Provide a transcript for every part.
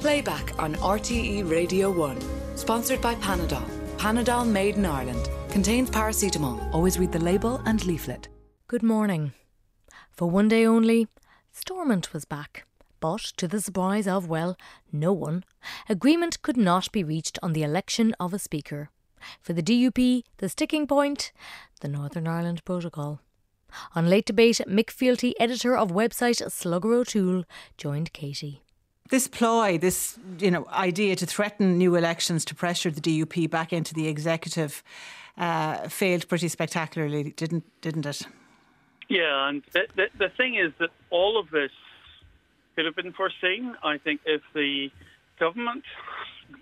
Playback on RTE Radio 1. Sponsored by Panadol. Panadol made in Ireland. Contains paracetamol. Always read the label and leaflet. Good morning. For one day only, Stormont was back. But, to the surprise of, well, no one, agreement could not be reached on the election of a Speaker. For the DUP, the sticking point, the Northern Ireland Protocol. On late debate, Mick Fealty, editor of website Slugger O'Toole, joined Katie this ploy, this you know idea to threaten new elections to pressure the DUP back into the executive, uh, failed pretty spectacularly, didn't didn't it? Yeah, and the, the, the thing is that all of this could have been foreseen. I think if the government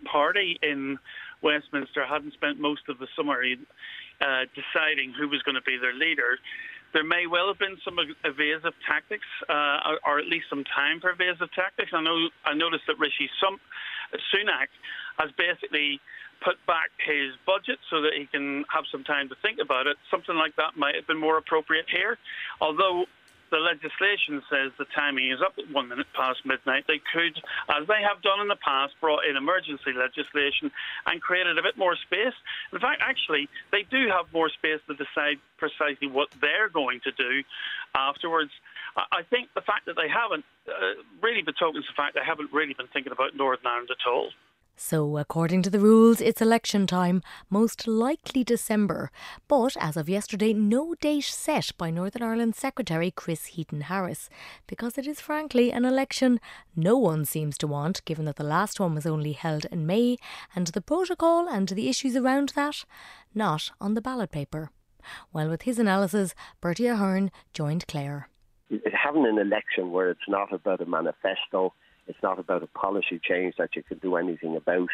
party in Westminster hadn't spent most of the summer uh, deciding who was going to be their leader, there may well have been some evasive tactics, uh, or, at least some time for evasive tactics. I know I noticed that Rishi Sunak has basically put back his budget so that he can have some time to think about it. Something like that might have been more appropriate here. Although the legislation says the timing is up at one minute past midnight. They could, as they have done in the past, brought in emergency legislation and created a bit more space. In fact, actually, they do have more space to decide precisely what they're going to do afterwards. I think the fact that they haven't uh, really betokens the fact they haven't really been thinking about Northern Ireland at all. So, according to the rules, it's election time, most likely December. But as of yesterday, no date set by Northern Ireland Secretary Chris Heaton Harris, because it is frankly an election no one seems to want, given that the last one was only held in May, and the protocol and the issues around that not on the ballot paper. Well, with his analysis, Bertie Ahern joined Clare. Having an election where it's not about a manifesto, it's not about a policy change that you can do anything about.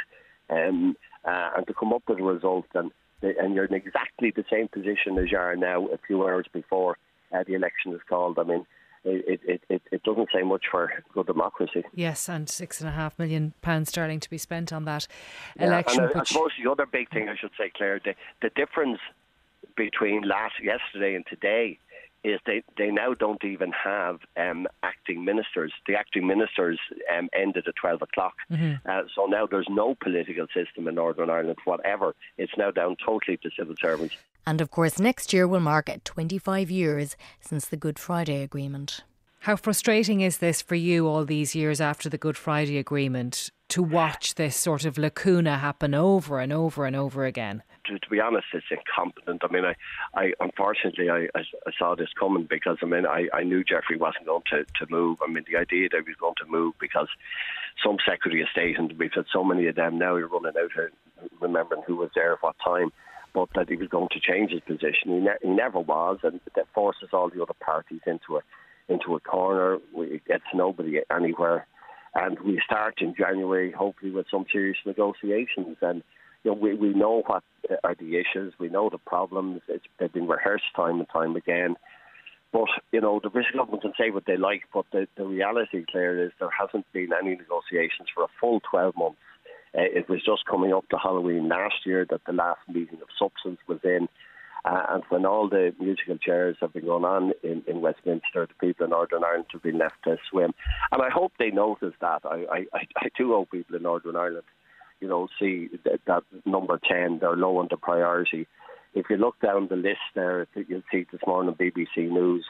Um, uh, and to come up with a result, and, and you're in exactly the same position as you are now a few hours before uh, the election is called. I mean, it, it, it, it doesn't say much for good democracy. Yes, and six and a half million pounds sterling to be spent on that yeah, election. And I, I suppose the other big thing I should say, Claire, the, the difference between last yesterday and today is they, they now don't even have um, acting ministers. The acting ministers um, ended at 12 o'clock. Mm-hmm. Uh, so now there's no political system in Northern Ireland, whatever. It's now down totally to civil servants. And of course, next year will mark 25 years since the Good Friday Agreement. How frustrating is this for you all these years after the Good Friday Agreement to watch this sort of lacuna happen over and over and over again? to, to be honest, it's incompetent. I mean, I, I unfortunately I, I, saw this coming because I mean I, I knew Jeffrey wasn't going to, to move. I mean, the idea that he was going to move because some Secretary of State and we've had so many of them now. You're running out of remembering who was there at what time. But that he was going to change his position, he, ne- he never was, and that forces all the other parties into a into a corner. It gets nobody anywhere, and we start in January, hopefully with some serious negotiations. And you know, we, we know what are the issues, we know the problems. It's, they've been rehearsed time and time again. But, you know, the British government can say what they like, but the, the reality, Clare, is there hasn't been any negotiations for a full 12 months. Uh, it was just coming up to Halloween last year that the last meeting of substance was in. Uh, and when all the musical chairs have been going on in, in Westminster, the people in Northern Ireland have been left to swim. And I hope they notice that. I, I, I do hope people in Northern Ireland you know, see that, that number 10, they're low on the priority. If you look down the list there, you'll see this morning BBC News,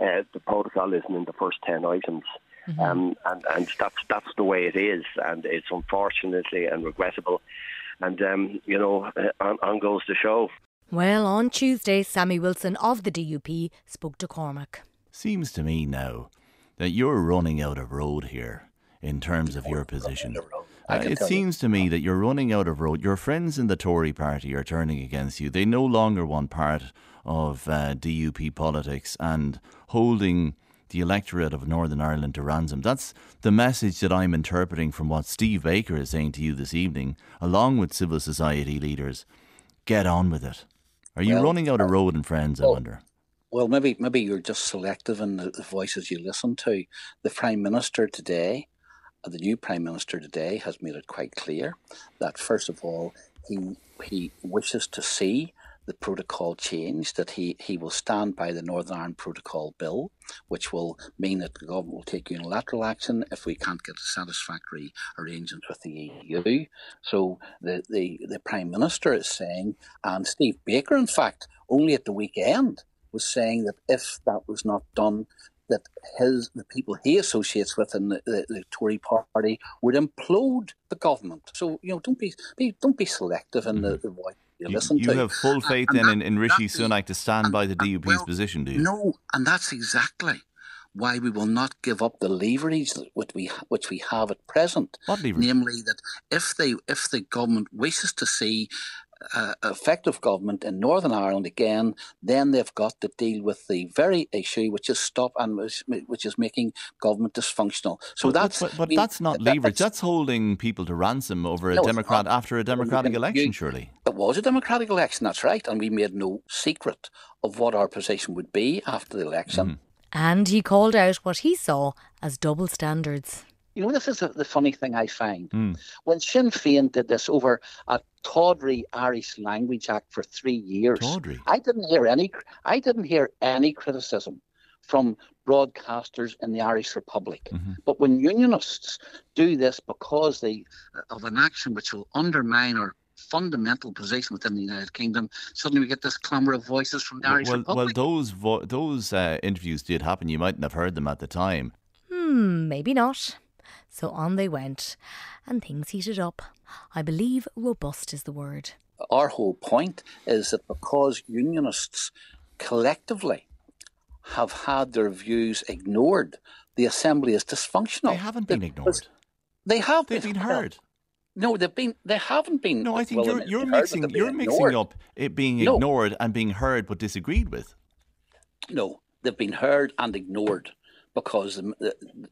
uh, the protocol isn't in the first 10 items. Mm-hmm. Um, and, and that's that's the way it is, and it's unfortunately and regrettable. And um, you know, uh, on, on goes the show. Well, on Tuesday, Sammy Wilson of the DUP spoke to Cormac. Seems to me now that you're running out of road here in terms of your position. Uh, it seems you. to me that you're running out of road. Your friends in the Tory party are turning against you. They no longer want part of uh, DUP politics and holding the electorate of Northern Ireland to ransom. That's the message that I'm interpreting from what Steve Baker is saying to you this evening, along with civil society leaders. Get on with it. Are you well, running out of uh, road and friends, well, I wonder? Well, maybe maybe you're just selective in the voices you listen to. The Prime Minister today uh, the new Prime Minister today has made it quite clear that, first of all, he, he wishes to see the protocol change that he, he will stand by the Northern Ireland Protocol Bill, which will mean that the government will take unilateral action if we can't get a satisfactory arrangement with the EU. So the, the, the Prime Minister is saying, and Steve Baker, in fact, only at the weekend was saying that if that was not done, that his the people he associates with in the, the, the, Tory party would implode the government. So you know, don't be, be don't be selective in mm-hmm. the, the you, you listen you to. have full faith uh, then that, in, in Rishi Sunak to stand and, by the DUP's well, position, do you? No, and that's exactly why we will not give up the leverage which we which we have at present. What leverage? Namely, that if they if the government wishes to see uh, effective government in Northern Ireland again, then they've got to deal with the very issue which is stop and which is making government dysfunctional. So but, that's but, but I mean, that's not leverage. That's, that's, holding people to ransom over a no, democrat after a democratic election. surely it was a democratic election. That's right, and we made no secret of what our position would be after the election. Mm. And he called out what he saw as double standards. You know, this is a, the funny thing I find. Mm. When Sinn Féin did this over a tawdry Irish Language Act for three years, tawdry. I didn't hear any. I didn't hear any criticism from broadcasters in the Irish Republic. Mm-hmm. But when unionists do this because they of an action which will undermine our fundamental position within the United Kingdom, suddenly we get this clamour of voices from the Irish well, Republic. Well, those vo- those uh, interviews did happen. You mightn't have heard them at the time. Hmm, maybe not. So on they went, and things heated up. I believe robust is the word. Our whole point is that because unionists collectively have had their views ignored, the assembly is dysfunctional. They haven't been ignored. They have. They've been heard. No, they've been. They haven't been. No, I think you're, you're mixing. You're mixing up it being ignored no. and being heard but disagreed with. No, they've been heard and ignored because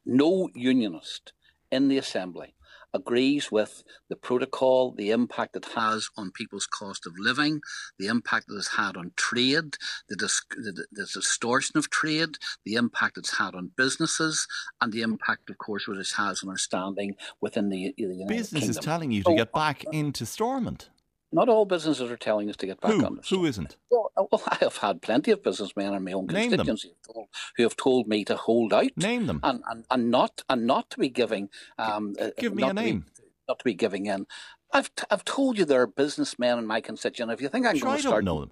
no unionist in the Assembly agrees with the protocol, the impact it has on people's cost of living, the impact it has had on trade, the, dis- the, the, distortion of trade, the impact it's had on businesses, and the impact, of course, what it has on our standing within the, the United Business Kingdom. is telling you to get back into Stormont. Not all businesses are telling us to get back Who? on this. Who isn't? Well, uh, well, I have had plenty of businessmen in my own Name constituency who have, told, who have, told, me to hold out. Name them. And, and, and not and not to be giving. Um, uh, Give me a name. Be, not to be giving in. I've t- I've told you there are businessmen in my constituency. If you think I'm sure going to start, know them.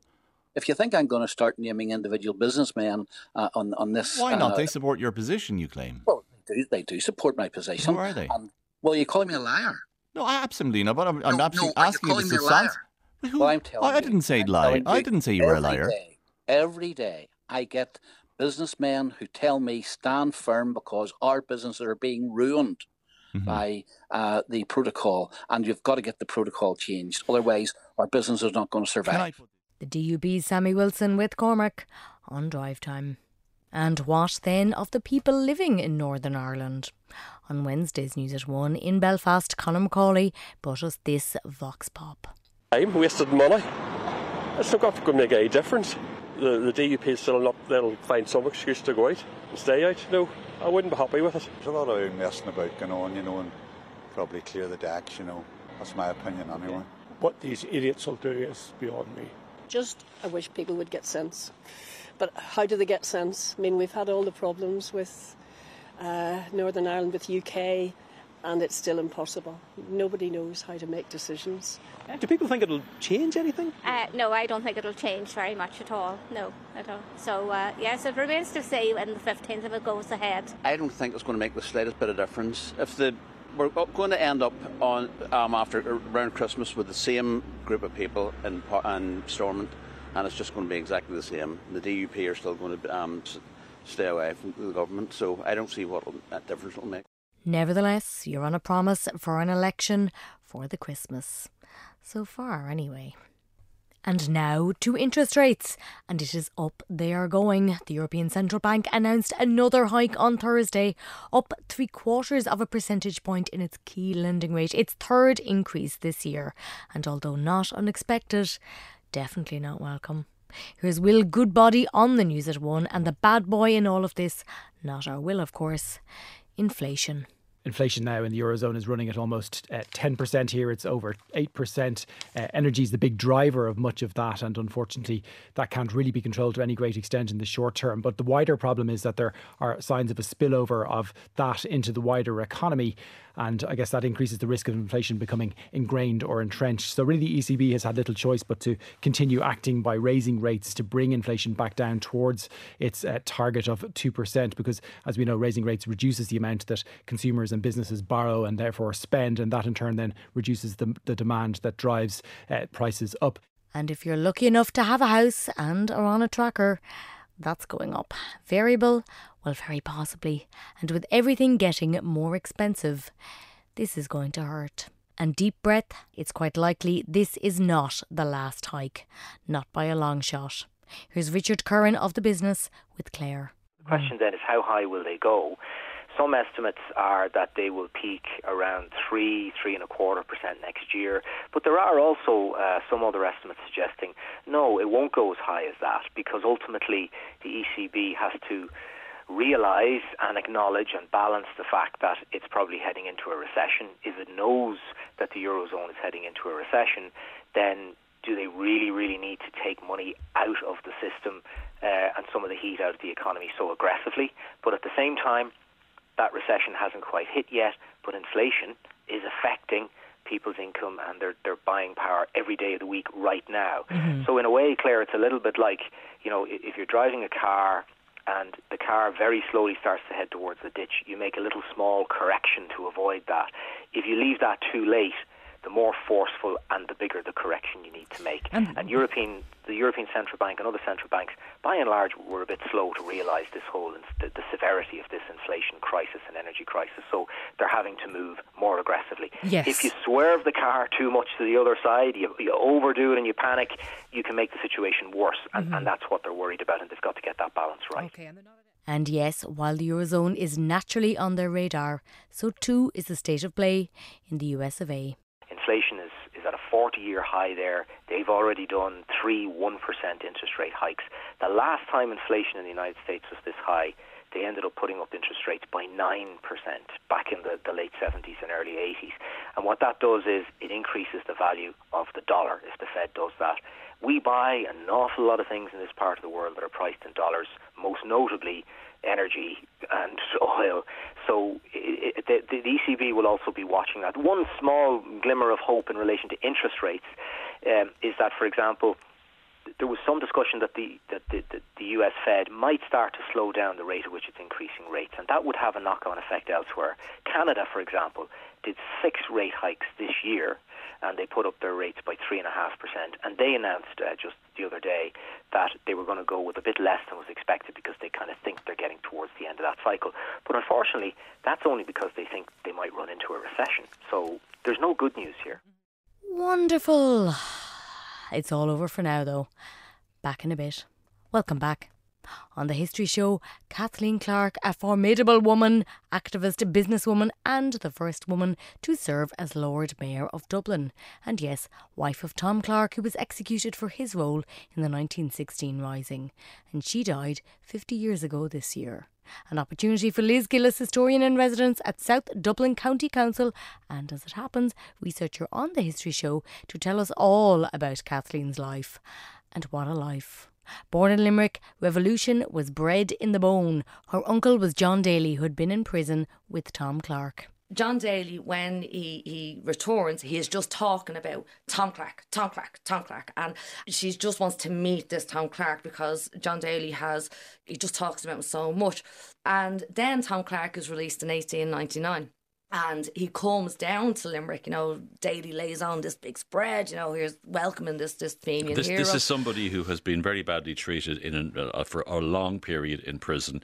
If you think I'm going to start naming individual businessmen uh, on on this, why not? Uh, they support your position. You claim. Well, they do. They do support my position. Who are they? And, well, you're calling me a liar? No, absolutely not. But I'm, I'm no, absolutely no, asking you the substance. Who, well, I'm telling I didn't say lie. I didn't say you were a liar. Day, every day, I get businessmen who tell me stand firm because our businesses are being ruined mm-hmm. by uh, the protocol, and you've got to get the protocol changed. Otherwise, our business is not going to survive. The DUP Sammy Wilson with Cormac on drive time. And what then of the people living in Northern Ireland? On Wednesday's News at 1 in Belfast, Conor McCauley brought us this Vox Pop time, wasted money. It's not going to make any difference. The, the DUP is still not, they'll find some excuse to go out and stay out. No, I wouldn't be happy with it. There's a lot of messing about going on, you know, and probably clear the decks, you know. That's my opinion anyway. What these idiots will do is beyond me. Just, I wish people would get sense. But how do they get sense? I mean, we've had all the problems with uh, Northern Ireland, with UK, and it's still impossible. Nobody knows how to make decisions. Do people think it'll change anything? Uh, no, I don't think it'll change very much at all. No, at all. So, uh, yes, it remains to see when the 15th of it goes ahead. I don't think it's going to make the slightest bit of difference. If the we're going to end up on um, after around Christmas with the same group of people in, in Stormont, and it's just going to be exactly the same. The DUP are still going to um, stay away from the government, so I don't see what that difference it'll make. Nevertheless, you're on a promise for an election for the Christmas. So far, anyway. And now to interest rates. And it is up they are going. The European Central Bank announced another hike on Thursday, up three quarters of a percentage point in its key lending rate, its third increase this year. And although not unexpected, definitely not welcome. Here's Will Goodbody on the news at one, and the bad boy in all of this, not our Will, of course inflation. inflation now in the eurozone is running at almost uh, 10% here. It's over 8%. Uh, energy is the big driver of much of that, and unfortunately, that can't really be controlled to any great extent in the short term. But the wider problem is that there are signs of a spillover of that into the wider economy. And I guess that increases the risk of inflation becoming ingrained or entrenched. So, really, the ECB has had little choice but to continue acting by raising rates to bring inflation back down towards its uh, target of 2%. Because, as we know, raising rates reduces the amount that consumers and businesses borrow and therefore spend. And that in turn then reduces the, the demand that drives uh, prices up. And if you're lucky enough to have a house and are on a tracker, that's going up. Variable? Well, very possibly. And with everything getting more expensive, this is going to hurt. And deep breath, it's quite likely this is not the last hike, not by a long shot. Here's Richard Curran of the business with Claire. The question then is how high will they go? Some estimates are that they will peak around three, three and a quarter percent next year. But there are also uh, some other estimates suggesting no, it won't go as high as that because ultimately the ECB has to realize and acknowledge and balance the fact that it's probably heading into a recession. If it knows that the eurozone is heading into a recession, then do they really, really need to take money out of the system uh, and some of the heat out of the economy so aggressively? But at the same time, that recession hasn't quite hit yet, but inflation is affecting people's income and their, their buying power every day of the week right now. Mm-hmm. So in a way, Claire, it's a little bit like, you know, if you're driving a car and the car very slowly starts to head towards the ditch, you make a little small correction to avoid that. If you leave that too late, the more forceful and the bigger the correction you need to make. And, and European, the European Central Bank and other central banks, by and large, were a bit slow to realise this whole the, the, severity of this inflation crisis and energy crisis. So they're having to move more aggressively. Yes. If you swerve the car too much to the other side, you, you overdo it and you panic, you can make the situation worse. And, mm-hmm. and that's what they're worried about, and they've got to get that balance right. Okay, and and yes, while the Eurozone is naturally on their radar, so too is the state of play in the US of A inflation is, is at a 40 year high there. They've already done three 1% interest rate hikes. The last time inflation in the United States was this high, they ended up putting up interest rates by 9% back in the, the late 70s and early 80s. And what that does is it increases the value of the dollar if the Fed does that. We buy an awful lot of things in this part of the world that are priced in dollars, most notably energy and oil. So it, the, the ECB will also be watching that. One small glimmer of hope in relation to interest rates um, is that, for example, there was some discussion that the that the, the, the US Fed might start to slow down the rate at which it's increasing rates, and that would have a knock-on effect elsewhere. Canada, for example, did six rate hikes this year, and they put up their rates by 3.5%. And they announced uh, just the other day that they were going to go with a bit less than was expected because they kind of think they're getting towards the end of that cycle. But unfortunately, that's only because they think they might run into a recession. So there's no good news here. Wonderful. It's all over for now, though. Back in a bit. Welcome back. On the History Show, Kathleen Clarke, a formidable woman, activist, businesswoman, and the first woman to serve as Lord Mayor of Dublin. And yes, wife of Tom Clarke, who was executed for his role in the 1916 Rising. And she died 50 years ago this year. An opportunity for Liz Gillis, historian in residence at South Dublin County Council, and as it happens, researcher on the History Show, to tell us all about Kathleen's life. And what a life! Born in Limerick, revolution was bred in the bone. Her uncle was John Daly, who had been in prison with Tom Clarke. John Daly, when he, he returns, he is just talking about Tom Clarke, Tom Clarke, Tom Clarke. And she just wants to meet this Tom Clarke because John Daly has, he just talks about him so much. And then Tom Clarke is released in 1899 and he comes down to Limerick. You know, Daly lays on this big spread. You know, here's welcoming this this Fenian this, hero. This is somebody who has been very badly treated in an, uh, for a long period in prison.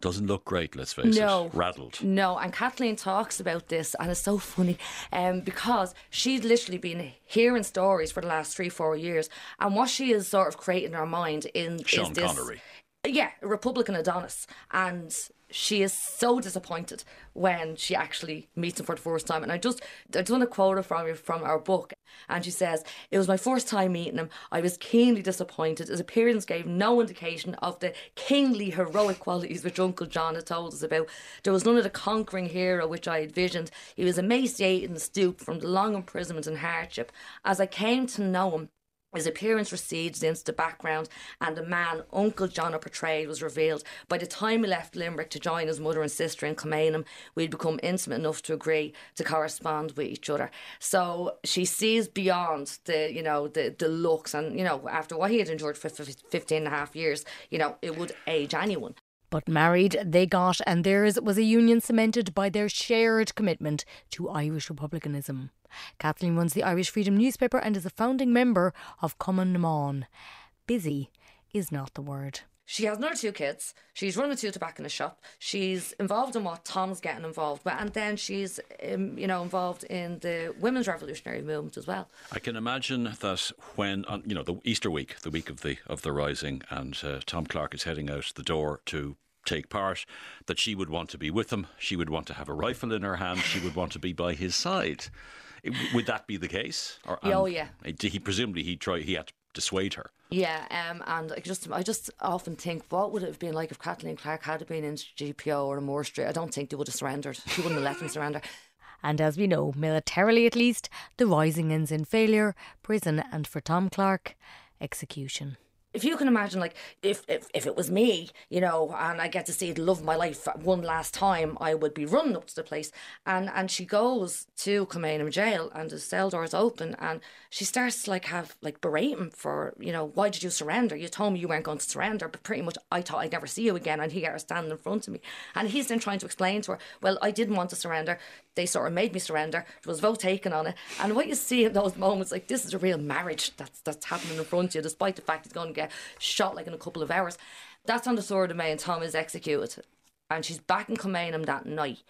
Doesn't look great, let's face no, it. Rattled. No, and Kathleen talks about this, and it's so funny um, because she's literally been hearing stories for the last three, four years, and what she is sort of creating in her mind in Sean is this. Connery yeah, Republican Adonis. And she is so disappointed when she actually meets him for the first time. And I just, I just want to quote her from from our book. And she says, "It was my first time meeting him. I was keenly disappointed. His appearance gave no indication of the kingly heroic qualities which Uncle John had told us about. There was none of the conquering hero which I had visioned. He was emaciated and stooped from the long imprisonment and hardship. As I came to know him, his appearance recedes into the background, and the man Uncle John portrayed was revealed. By the time he left Limerick to join his mother and sister in Kilmainham, we'd become intimate enough to agree to correspond with each other. So she sees beyond the, you know, the, the looks, and you know, after what he had endured for 15 and a half years, you know, it would age anyone. But married, they got, and theirs was a union cemented by their shared commitment to Irish republicanism. Kathleen runs the Irish Freedom newspaper and is a founding member of Cumann na mBan. Busy is not the word. She has another two kids. She's running two tobacconist shop. She's involved in what Tom's getting involved with, and then she's, um, you know, involved in the women's revolutionary movement as well. I can imagine that when, on, you know, the Easter week, the week of the of the rising, and uh, Tom Clarke is heading out the door to take part, that she would want to be with him. She would want to have a rifle in her hand. She would want to be by his side. Would that be the case? Or, oh yeah. He presumably he tried. He had to dissuade her. Yeah, um, and I just I just often think, what would it have been like if Kathleen Clarke had been in GPO or a Moore Street? I don't think they would have surrendered. She wouldn't have let them surrender. And as we know, militarily at least, the rising ends in failure, prison, and for Tom Clarke, execution if you can imagine, like if, if if it was me, you know, and I get to see the love of my life one last time, I would be running up to the place. And and she goes to Kilmainham jail, and the cell doors open, and she starts to like have like berate him for, you know, why did you surrender? You told me you weren't going to surrender, but pretty much I thought I'd never see you again. And he got her standing in front of me, and he's then trying to explain to her, well, I didn't want to surrender. They sort of made me surrender. There was vote taken on it, and what you see in those moments, like this is a real marriage that's that's happening in front of you, despite the fact he's going to get shot like in a couple of hours. That's on the 3rd of May, and Tom is executed. And she's back in Kilmainham that night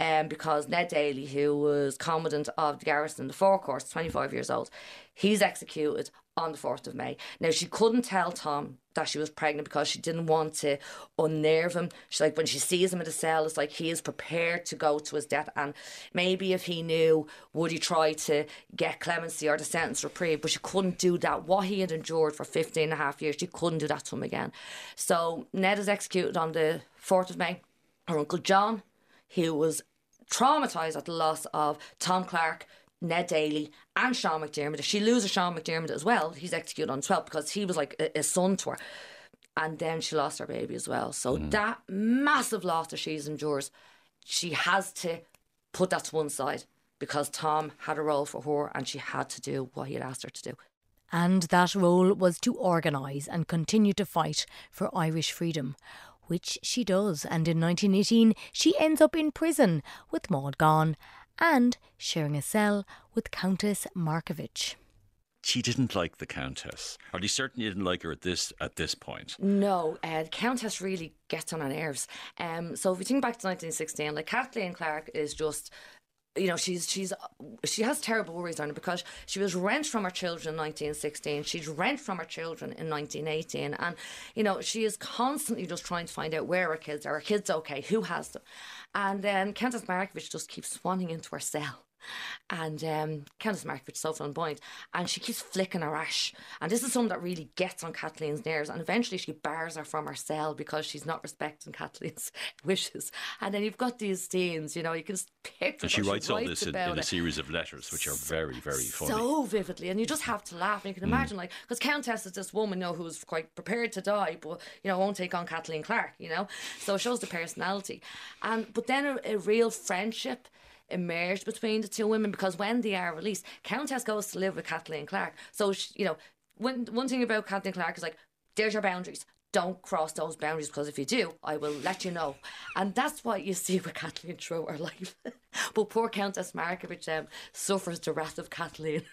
um, because Ned Daly, who was commandant of the garrison, the forecourts, 25 years old, he's executed on the 4th of May. Now, she couldn't tell Tom that she was pregnant because she didn't want to unnerve him. She's like, when she sees him in the cell, it's like he is prepared to go to his death. And maybe if he knew, would he try to get clemency or the sentence reprieve? But she couldn't do that. What he had endured for 15 and a half years, she couldn't do that to him again. So Ned is executed on the 4th of May. Her uncle John, who was traumatised at the loss of Tom Clarke, Ned Daly and Sean McDermott. If she loses Sean McDermott as well, he's executed on 12 because he was like a, a son to her. And then she lost her baby as well. So mm. that massive loss that she's endures, she has to put that to one side because Tom had a role for her and she had to do what he had asked her to do. And that role was to organise and continue to fight for Irish freedom, which she does. And in 1918, she ends up in prison with Maud Gonne and sharing a cell with Countess Markievicz. She didn't like the Countess, or he certainly didn't like her at this at this point. No, uh, the Countess really gets on her nerves. Um, so if we think back to 1916, like Kathleen Clarke is just you know she's she's she has terrible worries on her because she was rent from her children in 1916 she's rent from her children in 1918 and you know she is constantly just trying to find out where her kids are. Her kids okay who has them? And then Countess Markievicz just keeps swanning into her cell and um, Countess Markievicz is so flamboyant, and she keeps flicking her ash. And this is something that really gets on Kathleen's nerves. And eventually, she bars her from her cell because she's not respecting Kathleen's wishes. And then you've got these scenes, you know, you can just picture. And she writes she all this in, in, a series of letters, which are very, very funny, so vividly, and you just have to laugh. And you can mm. imagine, like, because Countess is this woman, you know, who's quite prepared to die, but you know, won't take on Kathleen Clarke, you know. So it shows the personality, and but then a, a real friendship emerged between the two women because when they are released, Countess goes to live with Kathleen Clarke. So, she, you know, one, one thing about Kathleen Clarke is like, there's your boundaries. Don't cross those boundaries because if you do, I will let you know. And that's what you see with Kathleen throughout her life. but poor Countess Markievicz um, suffers the wrath of Kathleen.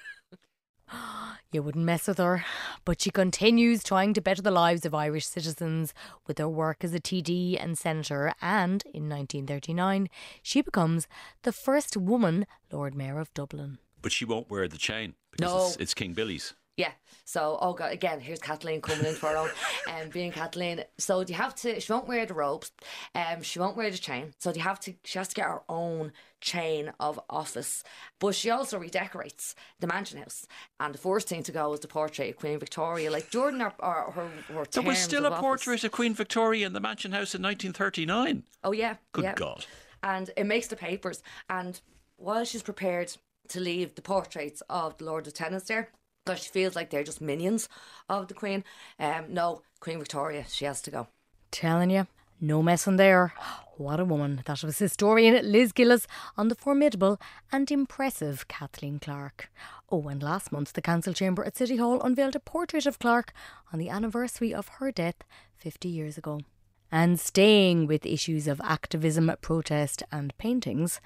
You wouldn't mess with her, but she continues trying to better the lives of Irish citizens with her work as a TD and senator, and in 1939 she becomes the first woman Lord Mayor of Dublin. But she won't wear the chain because no. it's, it's King Billy's. Yeah. So, oh god, again, here's Kathleen coming in for her own, um, being Kathleen. So, do you have to? She won't wear the robes. Um, she won't wear the chain. So, do you have to? She has to get her own chain of office. But she also redecorates the mansion house. And the first thing to go is the portrait of Queen Victoria. Like Jordan her her, her, her There was still a portrait of Queen Victoria in the Mansion House in 1939. Oh yeah. Good yeah. God. And it makes the papers. And while she's prepared to leave the portraits of the Lord Lieutenants there, because she feels like they're just minions of the Queen. Um, no, Queen Victoria, she has to go. Telling you, no messing there. What a woman. That was historian Liz Gillis on the formidable and impressive Kathleen Clarke. Oh, and last month the Council Chamber at City Hall unveiled a portrait of Clarke on the anniversary of her death 50 years ago. And staying with issues of activism, protest, and paintings,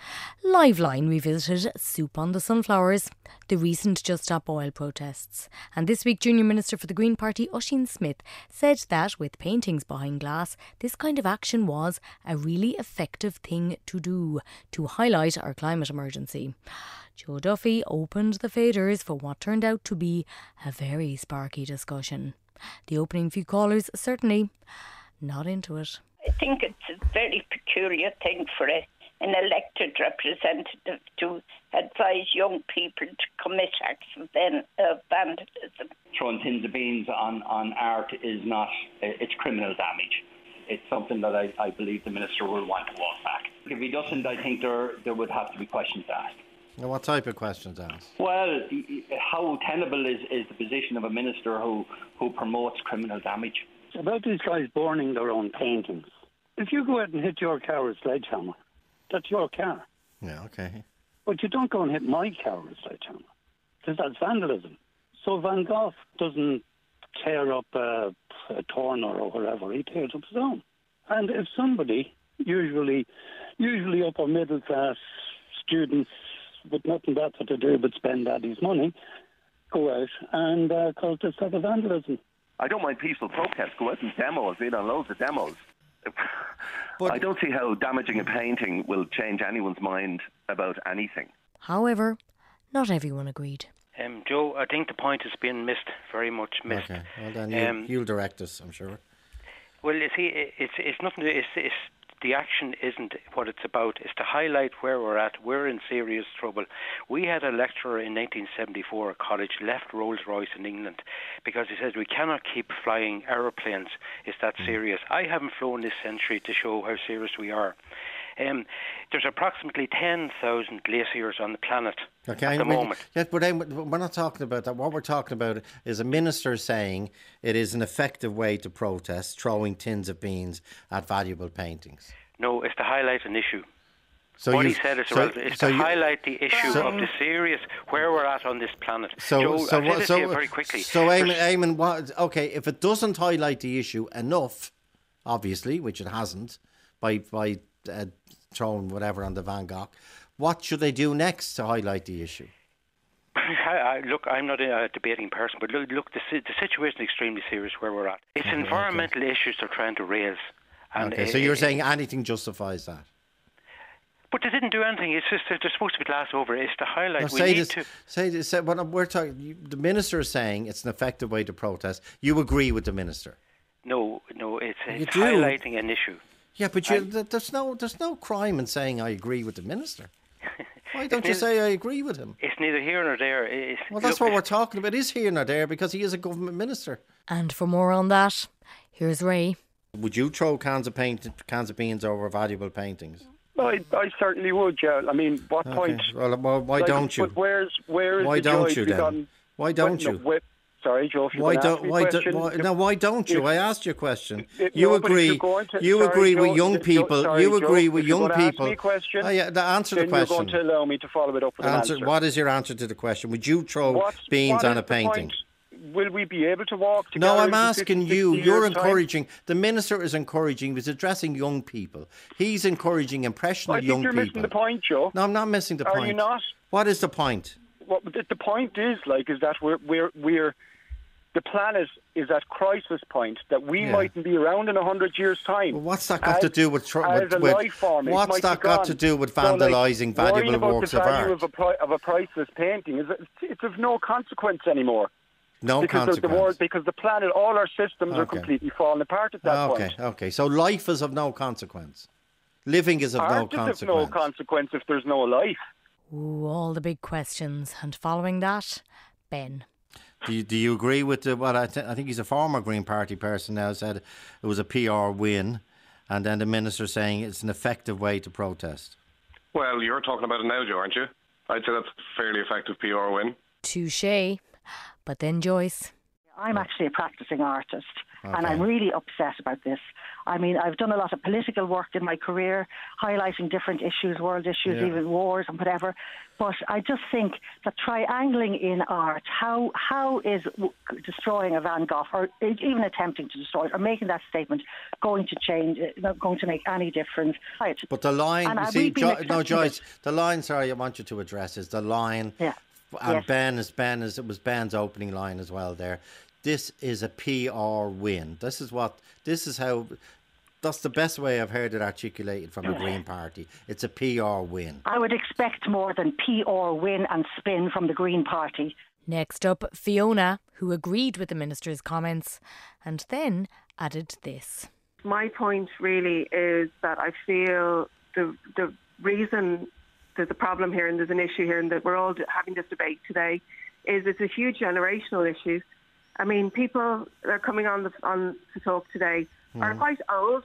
Liveline revisited Soup on the Sunflowers, the recent Just Stop Oil protests. And this week, Junior Minister for the Green Party, Ossian Smyth, said that with paintings behind glass, this kind of action was a really effective thing to do to highlight our climate emergency. Joe Duffy opened the faders for what turned out to be a very sparky discussion. The opening few callers certainly not into it. I think it's a very peculiar thing for a, an elected representative to advise young people to commit acts of van, uh, vandalism. throwing tins of beans on, on art is not, it's criminal damage. It's something that I, I believe the minister will want to walk back. If he doesn't, I think there, there would have to be questions asked. Now, what type of questions asked? Well, how tenable is, is the position of a minister who, who promotes criminal damage? About these guys burning their own paintings. If you go out and hit your car with a sledgehammer, that's your car. Yeah, okay. But you don't go and hit my car with a sledgehammer, because that's vandalism. So Van Gogh doesn't tear up uh, a Turner or whatever; he tears up his own. And if somebody, usually, usually upper middle class students with nothing better to do but spend daddy's money, go out and uh, cause this type of vandalism. I don't mind peaceful protests. Go out and demo. I've been on loads of demos. I don't see how damaging a painting will change anyone's mind about anything. However, not everyone agreed. Um, Joe, I think the point has been missed, very much missed. Okay, well then you, Um, you'll direct us, I'm sure. Well, you see, it's it's nothing. It's, it's the action isn't what it's about. It's to highlight where we're at. We're in serious trouble. We had a lecturer in 1974 at college left Rolls Royce in England because he said we cannot keep flying aeroplanes. It's that Hmm. serious. I haven't flown this century to show how serious we are. Um, there's approximately 10,000 glaciers on the planet Okay, at I the mean, moment. Yeah, but I'm- we're not talking about that. What we're talking about is a minister saying it is an effective way to protest, throwing tins of beans at valuable paintings. No, it's to highlight an issue. So what you- he said is so-. It's so to you- highlight the issue So- of the serious where we're at on this planet. So, Joe, so, what- so, very quickly. so, Eamon, Eamon, what, okay, if it doesn't highlight the issue enough, obviously, which it hasn't, by by uh, throwing whatever on the Van Gogh, what should they do next to highlight the issue? I, I, look, I'm not a debating person, but look, look the, the situation is extremely serious where we're at. It's Okay, okay. environmental issues they're trying to raise. And okay, so you're uh, saying anything justifies that? But they didn't do anything. It's just they're, they're supposed to be glass over. It's to highlight. No, we need this. to. Say this. Say, when we're talking, the minister is saying it's an effective way to protest. You agree with the minister? No, no, it's, it's highlighting an issue. Yeah, but you, th- there's no there's no crime in saying I agree with the minister. Why don't you It's say I agree with him? It's neither here nor there. It's, Well, that's look, what we're talking about. Is here nor there because he is a government minister. And for more on that, here's Ray. Would you throw cans of paint, cans of beans over valuable paintings? I, I certainly would, yeah. I mean, what Okay. point? Well, well, why Like, don't you? But where's where is Why the don't joy you then? done? Why don't Well, no, you? Sorry, Joe. Why don't why, do, question, why no why don't you? if- I asked you a question. if- you no, agree? to- you sorry, agree with young people. sorry, you Joe, agree with if you're young people. question, Oh, yeah, the answer the then you're going to allow me to follow it up with Answer, an answer. What is your answer to the question? Would you throw What's- beans on a painting? point? Will we be able to walk together? No, I'm in 50, asking you. You're time? encouraging. The minister is encouraging. He's addressing young people. He's encouraging impressionable I think young you're people. missing the point, Joe. No, I'm not missing the Are point. you not? What is the point? What the, the point is like is that we're we're we're the planet is at crisis point that we Yeah. mightn't be around in a hundred years' time. what's that got as, to do with tr- with- with- life form? What's that got gone. to do with So, like, vandalising valuable about works the of value art? Of a, pri- of a priceless painting is it's of no consequence anymore. No because the, the consequence. world, because the planet, all our systems are completely falling apart at that okay, point. okay. So life is of no consequence. Living is of no Art is of consequence. no consequence if there's no life. Ooh, all the big questions. And following that, Ben. Do you, do you agree with the, what I, th- I think he's a former Green Party person now said it was a PR win, and then the minister saying it's an effective way to protest. Well, you're talking about it now, Joe, aren't you? I'd say that's a fairly effective PR win. Touche. But then Joyce. I'm actually a practicing artist, and I'm really upset about this. I mean, I've done a lot of political work in my career, highlighting different issues, world issues, Yeah. even wars and whatever. But I just think that triangling in art, how how is destroying a Van Gogh, or even attempting to destroy it, or making that statement, going to change, uh, not going to make any difference? Right. But the line, And you I- see, jo- no. Joyce, the line. Sorry, I want you to address is the line. Yeah. And Yes. Ben is Ben is it was Ben's opening line as well. There, this is a PR win. This is what. This is how. That's the best way I've heard it articulated from the Green Party. It's a PR win. I would expect more than PR win and spin from the Green Party. Next up, Fiona, who agreed with the minister's comments and then added this. My point really is that I feel the the reason there's a problem here and there's an issue here and that we're all having this debate today is it's a huge generational issue. I mean, people that are coming on the on to talk today are Mhm. quite old,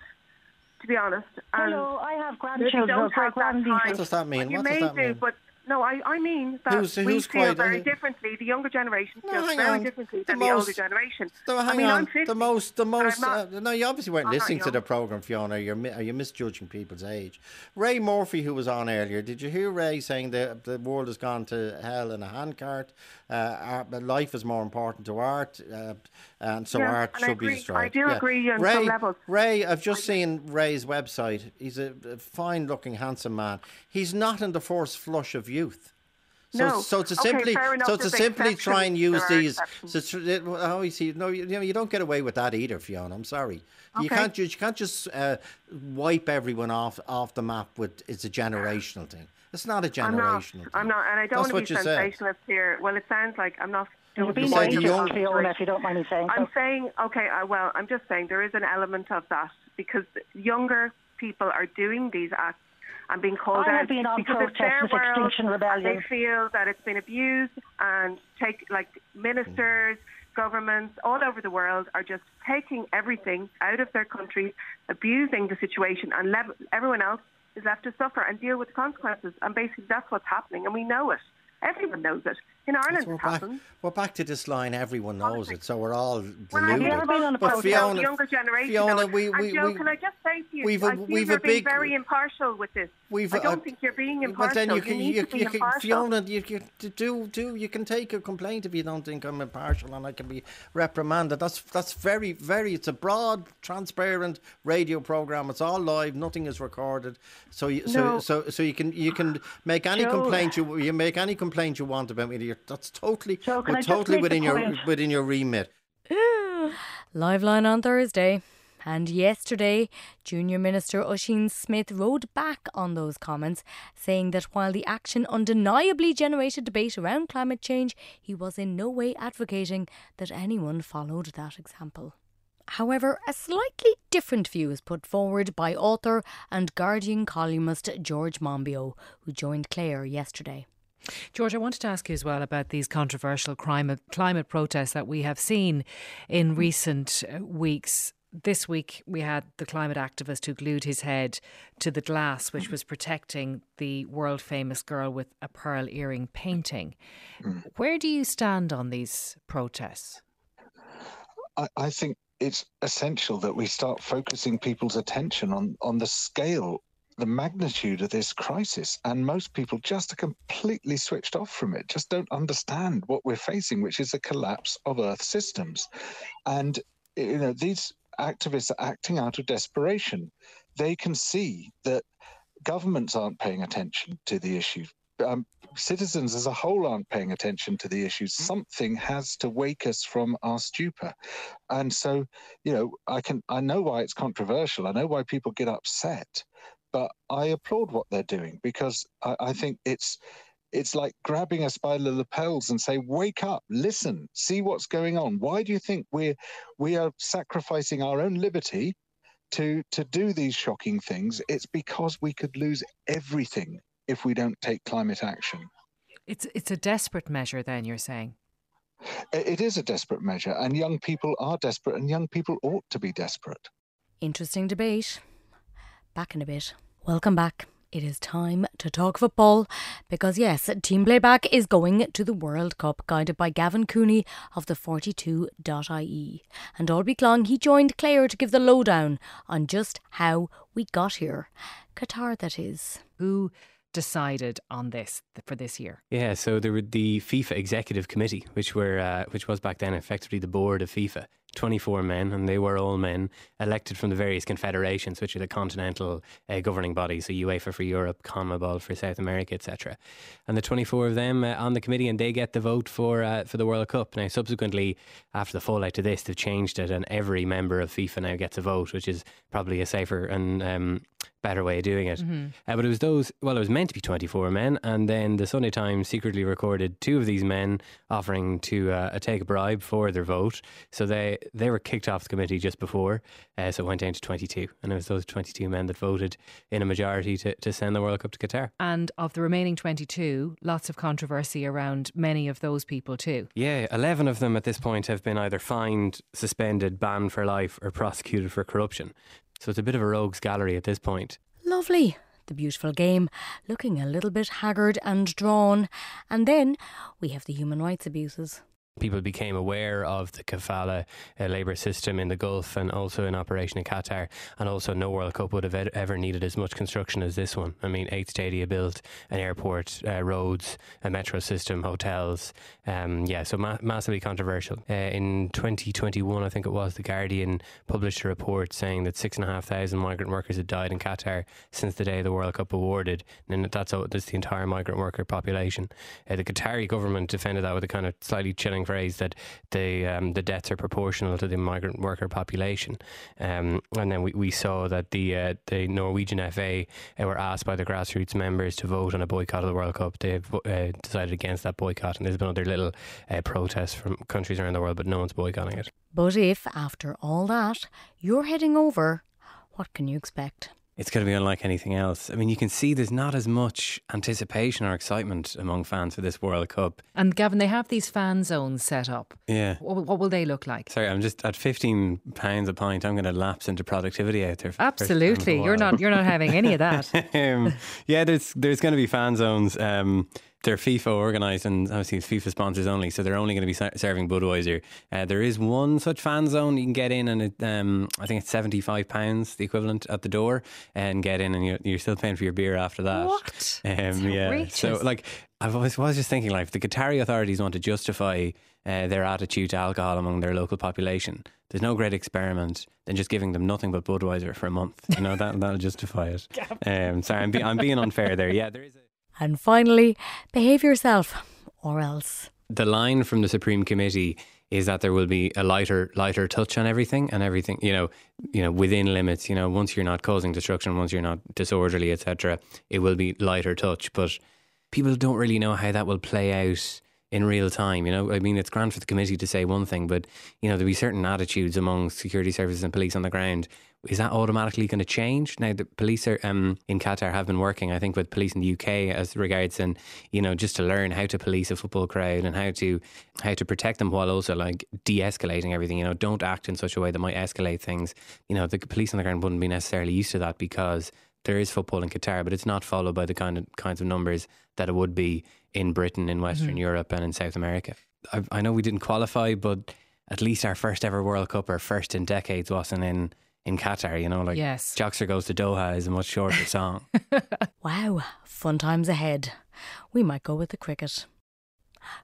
to be honest. And Hello, I have they grandchildren don't who are have that time. What does that mean? You What does may that do, mean? but no, I, I mean that Who's- we who's feel quite- very uh, differently. The younger generation No, feels very on. differently The than the older generation. So hang I mean, on, I'm 50. the most, the most. not- uh, no, you obviously weren't I'm listening to the program, Fiona. You're are you misjudging people's age? Ray Murphy, who was on earlier, did you hear Ray saying that the world has gone to hell in a handcart? Uh, life is more important to art, uh, and so Yeah, art and I should agree. be destroyed. I do agree on Ray, some levels. Ray, I've just seen Ray's website. He's a, a fine-looking, handsome man. He's not in the first flush of youth. So, No. so to simply, fair enough, so to simply try and use these, so tr- oh, you see, no, you, you know, you don't get away with that either, Fiona. I'm sorry. okay. You can't, ju- you can't just uh, wipe everyone off off the map with it's a generational thing. It's not a I'm not. generational thing. I'm not, and I don't That's want to be you said. sensationalist here. Well, it sounds like I'm not. You're doing being said the the young- Fiona, if you don't mind me saying I'm so. saying, okay, I, well, I'm just saying there is an element of that because younger people are doing these acts and being called I out have been on because it's their with world Extinction Rebellion. they feel that it's been abused and take like ministers, governments all over the world are just taking everything out of their countries, abusing the situation, and lev- everyone else is left to suffer and deal with the consequences. And basically, that's what's happening, and we know it. Everyone knows it. In Ireland, we're back, we're back to this line. Everyone knows it, so we're all deluded. Well, have you ever been on a but? Fiona, the younger generation. Fiona, we, and we, Joe, we, can I just say to you, we've I a- feel we've you're a being big- very impartial with this. We've I a- don't think you're being But impartial. then you can, you, to be you can. Fiona, you, you do, do, you can take a complaint if you don't think I'm impartial and I can be reprimanded. That's that's very, very. It's a broad, transparent radio program. It's all live. Nothing is recorded. So, you, so, No. so, so you can you can make any Joe. complaint you you make any complaint you want about me. You're- That's totally, can we're totally within your point? within your remit. Liveline on Thursday. And yesterday, Junior Minister Ossian Smyth rowed back on those comments, saying that while the action undeniably generated debate around climate change, he was in no way advocating that anyone followed that example. However, a slightly different view is put forward by author and Guardian columnist George Monbiot, who joined Clare yesterday. George, I wanted to ask you as well about these controversial climate, climate protests that we have seen in recent uh, weeks. This week, we had the climate activist who glued his head to the glass, which was protecting the world famous girl with a pearl earring painting. Where do you stand on these protests? I, I think it's essential that we start focusing people's attention on, on the scale, the magnitude of this crisis. And most people just are completely switched off from it, just don't understand what we're facing, which is a collapse of Earth systems. And, you know, these activists are acting out of desperation. They can see that governments aren't paying attention to the issue. Um, citizens as a whole aren't paying attention to the issues. Something has to wake us from our stupor. And so, you know, I can I know why it's controversial. I know why people get upset, but I applaud what they're doing because I, I think it's it's like grabbing us by the lapels and say, "Wake up! Listen! See what's going on." Why do you think we're we are sacrificing our own liberty to to do these shocking things? It's because we could lose everything if we don't take climate action. It's it's a desperate measure. Then you're saying. It is a desperate measure, and young people are desperate, and young people ought to be desperate. Interesting debate. Back in a bit. Welcome back. It is time to talk football because, yes, Team Playback is going to the World Cup, guided by Gavin Cooney of the 42.ie. And all week long, he joined Claire to give the lowdown on just how we got here. Qatar, that is. Who decided on this for this year? Yeah, so there were the FIFA Executive Committee, which were uh, which was back then effectively the board of FIFA. 24 men, and they were all men elected from the various confederations, which are the continental uh, governing bodies, so UEFA for Europe, CONMEBOL for South America, etc. And the 24 of them uh, on the committee, and they get the vote for uh, for the World Cup. Now, subsequently, after the fallout to this, they've changed it, and every member of FIFA now gets a vote, which is probably a safer and um, better way of doing it. Mm-hmm. Uh, but it was those, well, it was meant to be 24 men. And then the Sunday Times secretly recorded two of these men offering to uh, take a bribe for their vote. So they, they were kicked off the committee just before. Uh, so it went down to 22. And it was those 22 men that voted in a majority to, to send the World Cup to Qatar. And of the remaining 22, lots of controversy around many of those people too. Yeah, 11 of them at this point have been either fined, suspended, banned for life, or prosecuted for corruption. So it's a bit of a rogues gallery at this point. Lovely. The beautiful game looking a little bit haggard and drawn. And then we have the human rights abuses. People became aware of the kafala uh, labour system in the Gulf and also in operation in Qatar. And also, no World Cup would have ed- ever needed as much construction as this one. I mean, eight stadia built, an airport, uh, roads, a metro system, hotels. Um, yeah, so ma- massively controversial. Uh, in 2021, I think it was, The Guardian published a report saying that six and a half thousand migrant workers had died in Qatar since the day the World Cup awarded. And that's, that's the entire migrant worker population. Uh, the Qatari government defended that with a kind of slightly chilling phrase that the um, the deaths are proportional to the migrant worker population. Um, and then we, we saw that the uh, the Norwegian FA uh, were asked by the grassroots members to vote on a boycott of the World Cup. They've uh, decided against that boycott, and there's been other little uh, protests from countries around the world, but no one's boycotting it. But if, after all that, you're heading over, what can you expect? It's going to be unlike anything else. I mean, you can see there's not as much anticipation or excitement among fans for this World Cup. And Gavin, they have these fan zones set up. Yeah. What, what will they look like? Sorry, I'm just at 15 pounds a pint. I'm going to lapse into productivity out there. Absolutely, you're not you're not having any of that. um, yeah, there's there's going to be fan zones. Um, they're FIFA organised and obviously it's FIFA sponsors only, so they're only going to be ser- serving Budweiser. Uh, there is one such fan zone you can get in, and it, um, I think it's seventy five pounds, the equivalent at the door, and get in, and you're, you're still paying for your beer after that. What? Um, yeah. So like, I was, was just thinking, like, if the Qatari authorities want to justify uh, their attitude to alcohol among their local population, there's no great experiment than just giving them nothing but Budweiser for a month. You know that that'll justify it. Um, sorry, I'm, be- I'm being unfair there. Yeah, there is. A- And finally, behave yourself or else. the line from the Supreme Committee is that there will be a lighter lighter touch on everything and everything you know you know within limits you know once you're not causing destruction once you're not disorderly etc it will be lighter touch but people don't really know how that will play out in real time you know i mean it's grand for the committee to say one thing but you know there'll be certain attitudes among security services and police on the ground is that automatically going to change now the police are um, in qatar have been working i think with police in the uk as regards and you know just to learn how to police a football crowd and how to how to protect them while also like de-escalating everything you know don't act in such a way that might escalate things you know the police on the ground wouldn't be necessarily used to that because there is football in Qatar, but it's not followed by the kind of kinds of numbers that it would be in Britain, in Western Mhm. Europe, and in South America. I, I know we didn't qualify, but at least our first ever World Cup, our first in decades, wasn't in in Qatar. You know, like Yes. Joxer goes to Doha is a much shorter song. Wow, fun times ahead. We might go with the cricket.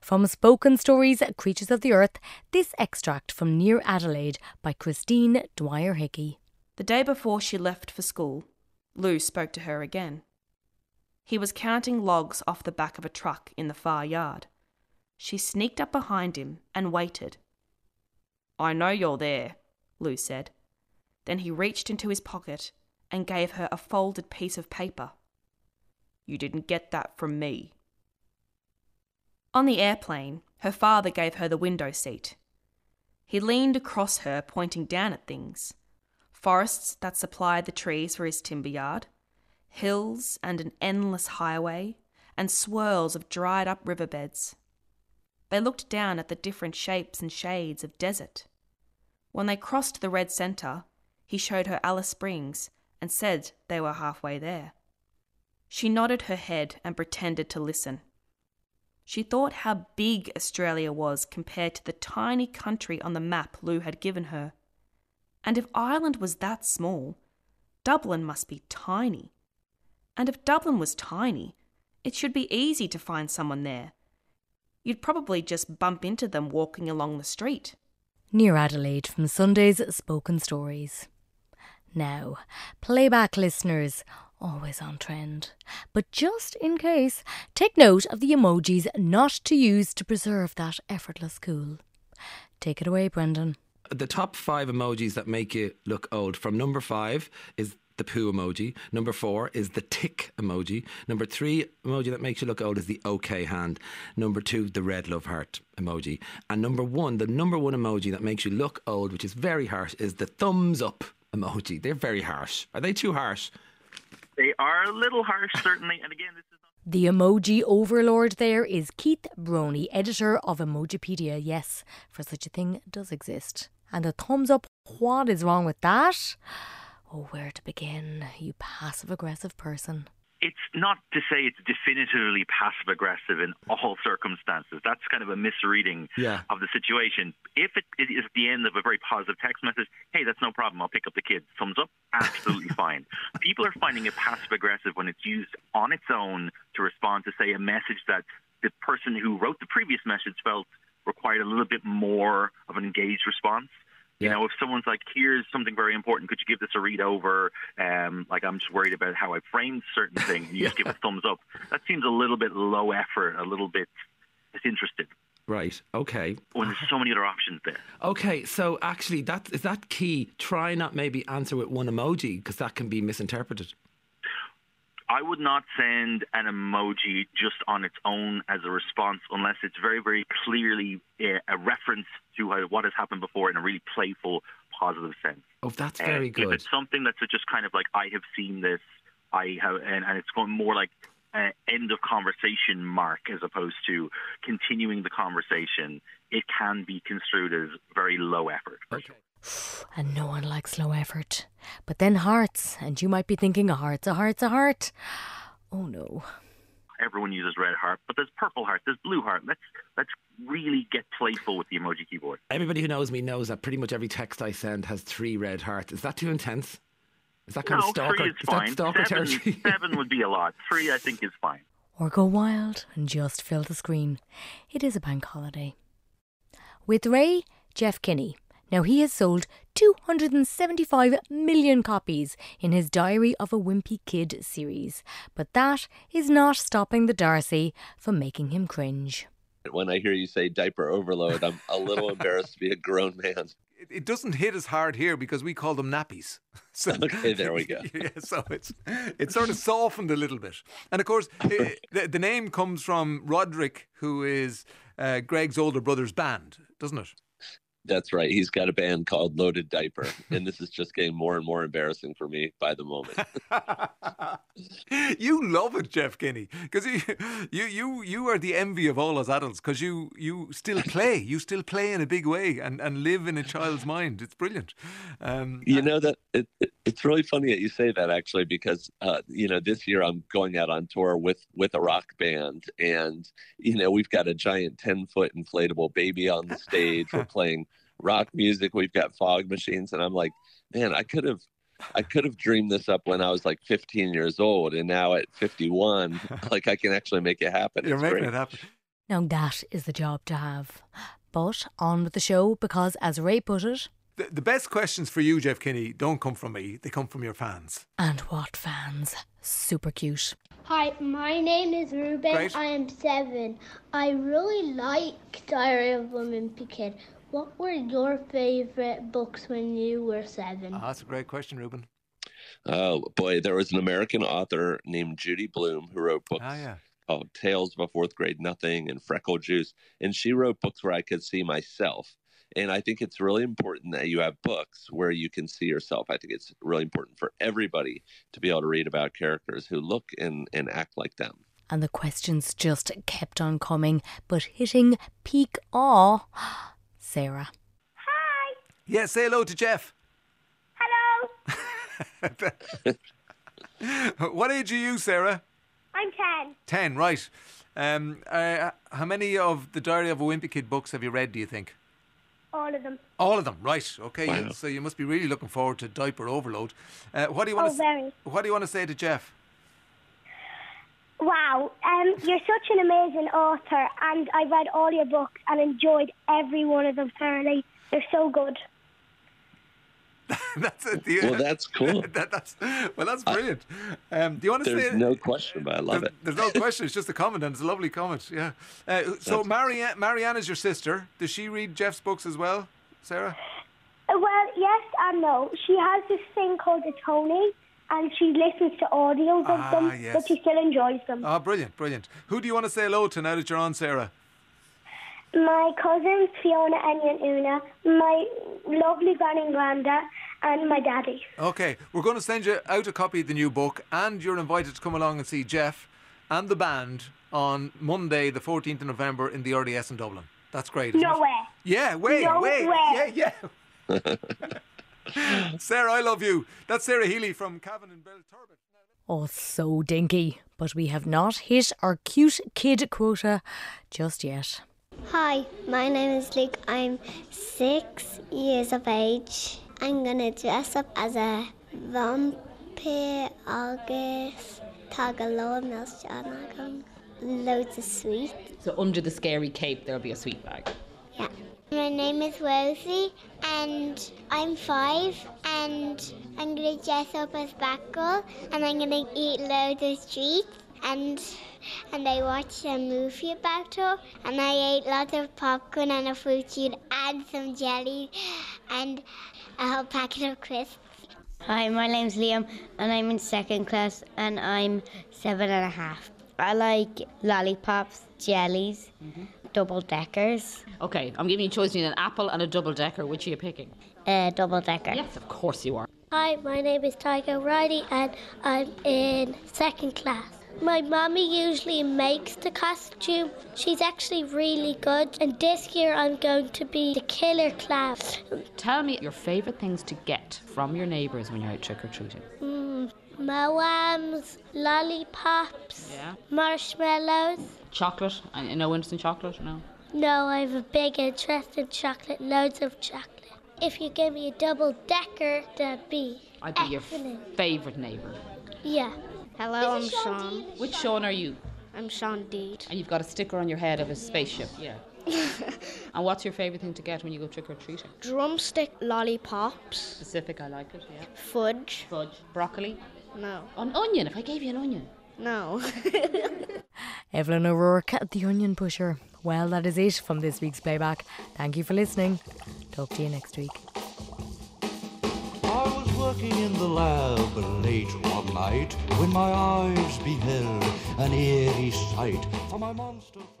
From Spoken Stories, Creatures of the Earth, this extract from Near Adelaide by Christine Dwyer Hickey. The day before she left for school, Lou spoke to her again. He was counting logs off the back of a truck in the far yard. She sneaked up behind him and waited. I know you're there, Lou said. Then he reached into his pocket and gave her a folded piece of paper. You didn't get that from me. On the airplane, her father gave her the window seat. He leaned across her, pointing down at things forests that supplied the trees for his timber yard, hills and an endless highway, and swirls of dried up riverbeds. They looked down at the different shapes and shades of desert. When they crossed the red centre, he showed her Alice Springs and said they were halfway there. She nodded her head and pretended to listen. She thought how big Australia was compared to the tiny country on the map Lou had given her. And if Ireland was that small, Dublin must be tiny. And if Dublin was tiny, it should be easy to find someone there. You'd probably just bump into them walking along the street. Near Adelaide from Sunday's Spoken Stories. Now, playback listeners, always on trend. But just in case, take note of the emojis not to use to preserve that effortless cool. Take it away, Brendan. The top five emojis that make you look old from number five is the poo emoji. Number four is the tick emoji. Number three emoji that makes you look old is the OK hand. Number two, the red love heart emoji. And number one, the number one emoji that makes you look old, which is very harsh, is the thumbs up emoji. They're very harsh. Are they too harsh? They are a little harsh, certainly. And again, this is. The emoji overlord there is Keith Broni, editor of Emojipedia. Yes, for such a thing does exist. And the thumbs up, what is wrong with that? Oh, where to begin, you passive aggressive person? It's not to say it's definitively passive aggressive in all circumstances. That's kind of a misreading Yeah. of the situation. If it it is the end of a very positive text message, hey, that's no problem. I'll pick up the kids. Thumbs up, absolutely fine. People are finding it passive aggressive when it's used on its own to respond to, say, a message that the person who wrote the previous message felt required a little bit more of an engaged response. You know, if someone's like, "Here's something very important. Could you give this a read over?" Um, like, I'm just worried about how I framed certain thing, and you just give a thumbs up. That seems a little bit low effort, a little bit disinterested. Right. Okay. When there's so many other options there. Okay, so actually, that is that key. Try not maybe answer with one emoji because that can be misinterpreted. I would not send an emoji just on its own as a response unless it's very, very clearly uh, a reference to how, what has happened before in a really playful, positive sense. Oh, that's Uh, very If good. it's something that's just kind of like, I have seen this, I have, and, and it's going more like uh, end of conversation mark as opposed to continuing the conversation, it can be construed as very low effort. Okay. And no one likes low effort. But then hearts, and you might be thinking a heart's a heart's a heart. Oh no. Everyone uses red heart, but there's purple heart, there's blue heart. Let's let's really get playful with the emoji keyboard. Everybody who knows me knows that pretty much every text I send has three red hearts. Is that too intense? Is that kind no, of stalker? three is that fine. stalker seven, territory? seven would be a lot. Three, I think, is fine. Or go wild and just fill the screen. It is a bank holiday. With Ray, Jeff Kinney. Now he has sold 275 million copies in his Diary of a Wimpy Kid series. But that is not stopping the D'Arcy from making him cringe. When I hear you say diaper overload, I'm a little embarrassed to be a grown man. It, it doesn't hit as hard here because we call them nappies. So, Okay, there we go. yeah, so it's it's sort of softened a little bit. And of course, eh, the, the name comes from Roderick, who is uh, Greg's older brother's band, doesn't it? That's right. He's got a band called Loaded Diaper, and this is just getting more and more embarrassing for me by the moment. you love it, Jeff Kinney, because you, you you you are the envy of all us adults because you you still play, you still play in a big way and, and live in a child's mind. It's brilliant. Um, You know that it, it, it's really funny that you say that actually because uh, you know this year I'm going out on tour with with a rock band and you know we've got a giant ten foot inflatable baby on the stage. We're playing rock music. We've got fog machines, and I'm like, man, I could have. I could have dreamed this up when I was like 15 years old, and now at 51, like I can actually make it happen. You're It's making great. it happen. Now that is the job to have. But on with the show because, as Ray put it, The, the best questions for you, Jeff Kinney, don't come from me. They come from your fans. and what fans? Super cute. Hi, my name is Ruben. Great. I am seven. I really like Diary of a Wimpy Kid. What were your favourite books when you were seven? Ah, that's a great question, Ruben. Oh boy, there was an American author named Judy Blume who wrote books Ah, yeah. oh, Tales of a Fourth Grade Nothing and Freckle Juice. And she wrote books where I could see myself. And I think it's really important that you have books where you can see yourself. I think it's really important for everybody to be able to read about characters who look and, and act like them. And the questions just kept on coming, but hitting peak awe. Sarah. Hi. Yeah, say hello to Jeff. Hello. what age are you, Sarah? I'm 10. 10, right. Um, uh, how many of the Diary of a Wimpy Kid books have you read, do you think? All of them. All of them, right? Okay, Wow. so you must be really looking forward to diaper overload. Uh, what do you want Oh, to very. What do you want to say to Jeff? Wow, um, you're such an amazing author, and I read all your books and enjoyed every one of them thoroughly. They're so good. that's it. the- Well, that's cool. that, that's well, that's brilliant. Um, do you want to There's say? no question, but I love it. There's no question. It's just a comment, and it's a lovely comment. Yeah. Uh, so Marianne, Marianne is your sister. Does she read Jeff's books as well, Sarah? Uh, Well, yes and no. She has this thing called a Tonie, and she listens to audios of Ah, them, yes. but she still enjoys them. Oh, brilliant, brilliant. Who do you want to say hello to now that you're on, Sarah? My cousins, Fiona, Enya, and Una, my lovely granny and granda, and my daddy. Okay, we're going to send you out a copy of the new book, and you're invited to come along and see Jeff and the band on Monday, the 14th of November, in the RDS in Dublin. That's great. isn't No it? way. Yeah, way, No way. way. Yeah, yeah. Sarah, I love you. That's Sarah Healy from Cavan and Bell Turbot. Oh, so dinky. But we have not hit our cute kid quota just yet. Hi, my name is Luke. I'm six years of age. I'm gonna dress up as a vampire August Tagalog Milshanagam. Loads of sweets. So under the scary cape, there'll be a sweet bag. Yeah. My name is Rosie and I'm five and I'm gonna dress up as Batgirl and I'm gonna eat loads of treats and and I watched a movie about her and I ate lots of popcorn and a fruit juice and some jelly and a whole packet of crisps. Hi, my name's Liam, and I'm in second class, and I'm seven and a half. I like lollipops, jellies, mm-hmm. Double deckers. Okay, I'm giving you a choice between an apple and a double decker. Which are you picking? Uh, double decker. Yes, of course you are. Hi, my name is Tiger Riley and I'm in second class. My mommy usually makes the costume. She's actually really good. And this year I'm going to be the killer clown. Tell me your favourite things to get from your neighbours when you're out trick or treating. Mm, Maoams, lollipops, Yeah. marshmallows. Chocolate? And no interest in chocolate? No. No, I have a big interest in chocolate, loads of chocolate. If you give me a double decker, that'd be I'd be your excellent. favourite neighbour. Yeah. Hello, I'm Sean. Which Sean are you? I'm Sean Deed. And you've got a sticker on your head of a spaceship. Yeah. and what's your favourite thing to get when you go trick or treating? Drumstick lollipops. Specific, I like it. Yeah. Fudge. Fudge. Broccoli. No. An onion. If I gave you an onion. No. Evelyn O'Rourke, the onion pusher. Well, that is it from this week's playback. Thank you for listening. Talk to you next week. I was working in the lab late one night when my eyes beheld an eerie sight. For my monster from his